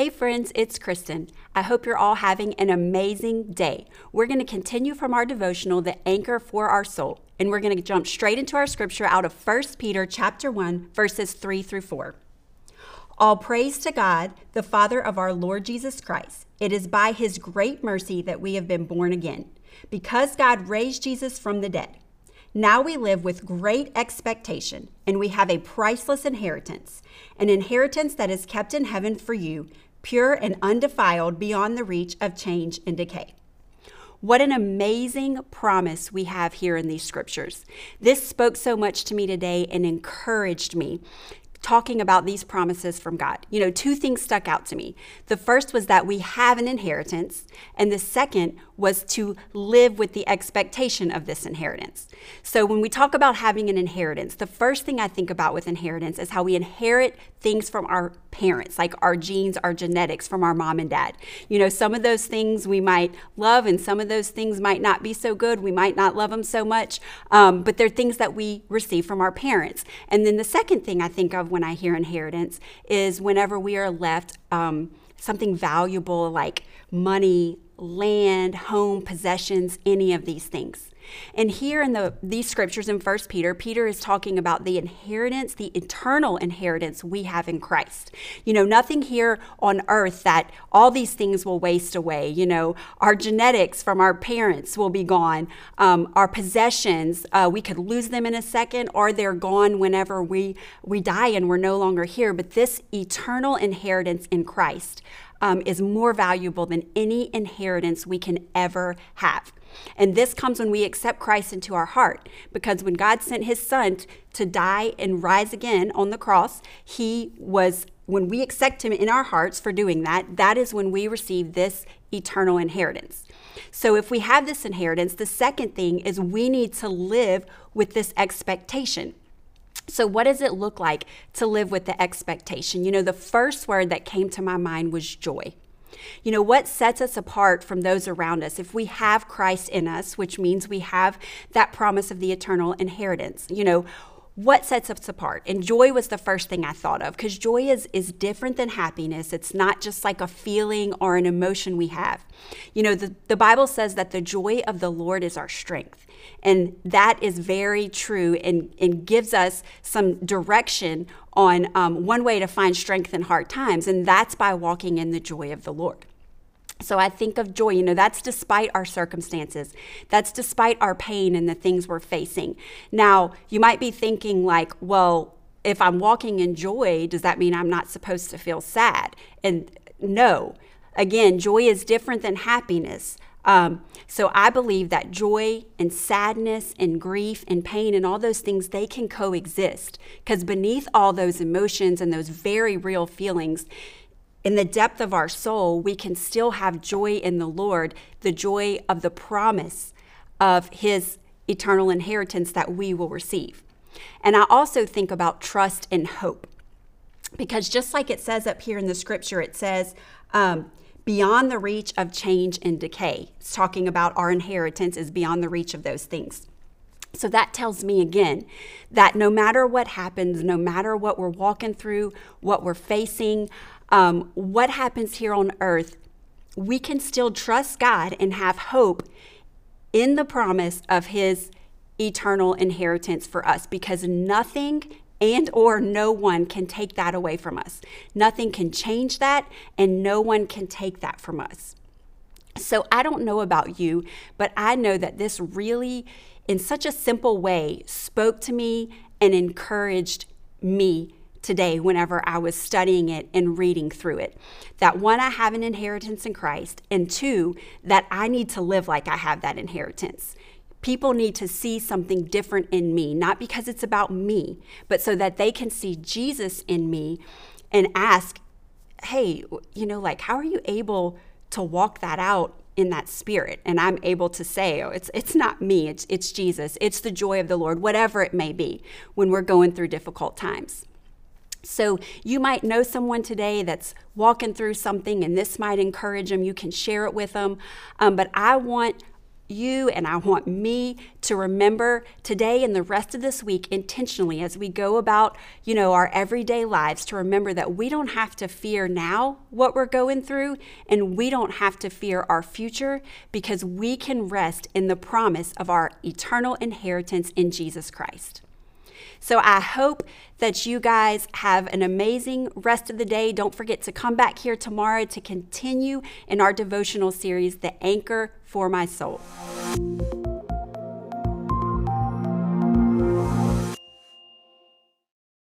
Hey, friends, it's Kristin. I hope you're all having an amazing day. We're going to continue from our devotional, The Anchor for Our Soul, and we're going to jump straight into our scripture out of 1 Peter chapter 1, verses 3 through 4. All praise to God, the Father of our Lord Jesus Christ. It is by his great mercy that we have been born again, because God raised Jesus from the dead. Now we live with great expectation, and we have a priceless inheritance, an inheritance that is kept in heaven for you, pure and undefiled beyond the reach of change and decay. What an amazing promise we have here in these scriptures. This spoke so much to me today and encouraged me talking about these promises from God. You know, two things stuck out to me. The first was that we have an inheritance, and the second was to live with the expectation of this inheritance. So when we talk about having an inheritance, the first thing I think about with inheritance is how we inherit things from our parents, like our genes, our genetics from our mom and dad. You know, some of those things we might love, and some of those things might not be so good. We might not love them so much, um, but they're things that we receive from our parents. And then the second thing I think of when I hear inheritance is whenever we are left um, something valuable like money, land, home, possessions, any of these things. And here in the these scriptures in First Peter, Peter is talking about the inheritance, the eternal inheritance we have in Christ. You know, nothing here on earth that all these things will waste away. You know, our genetics from our parents will be gone. Um, our possessions, uh, we could lose them in a second, or they're gone whenever we we die and we're no longer here. But this eternal inheritance in Christ. Um, is more valuable than any inheritance we can ever have. And this comes when we accept Christ into our heart. Because when God sent his son to die and rise again on the cross, he was, when we accept him in our hearts for doing that, that is when we receive this eternal inheritance. So if we have this inheritance, the second thing is we need to live with this expectation. So, what does it look like to live with the expectation? You know, the first word that came to my mind was joy. You know, what sets us apart from those around us? If we have Christ in us, which means we have that promise of the eternal inheritance, you know, what sets us apart? And joy was the first thing i thought of because joy is is different than happiness. It's not just like a feeling or an emotion we have. You know the, the bible says that the joy of the lord is our strength and that is very true and, and gives us some direction on um, one way to find strength in hard times, and that's by walking in the joy of the Lord. So I think of joy, you know, that's despite our circumstances. That's despite our pain and the things we're facing. Now, you might be thinking, like, well, if I'm walking in joy, does that mean I'm not supposed to feel sad? And no. Again, joy is different than happiness. Um, so I believe that joy and sadness and grief and pain and all those things, they can coexist. Because beneath all those emotions and those very real feelings, in the depth of our soul, we can still have joy in the Lord, the joy of the promise of His eternal inheritance that we will receive. And I also think about trust and hope. Because just like it says up here in the scripture, it says, um, beyond the reach of change and decay. It's talking about our inheritance is beyond the reach of those things. So that tells me again that no matter what happens, no matter what we're walking through, what we're facing, um, what happens here on earth, we can still trust God and have hope in the promise of His eternal inheritance for us because nothing and or no one can take that away from us. Nothing can change that and no one can take that from us. So I don't know about you, but I know that this really in such a simple way spoke to me and encouraged me today whenever I was studying it and reading through it. That one, I have an inheritance in Christ, and two, that I need to live like I have that inheritance. People need to see something different in me, not because it's about me, but so that they can see Jesus in me and ask, hey, you know, like, how are you able to walk that out in that spirit? And I'm able to say, oh, it's, it's not me, it's, it's Jesus, it's the joy of the Lord, whatever it may be when we're going through difficult times. So, you might know someone today that's walking through something, and this might encourage them. You can share it with them. Um, but I want you and I want me to remember today and the rest of this week intentionally as we go about, you know, our everyday lives to remember that we don't have to fear now what we're going through and we don't have to fear our future because we can rest in the promise of our eternal inheritance in Jesus Christ. So I hope that you guys have an amazing rest of the day. Don't forget to come back here tomorrow to continue in our devotional series, The Anchor for My Soul.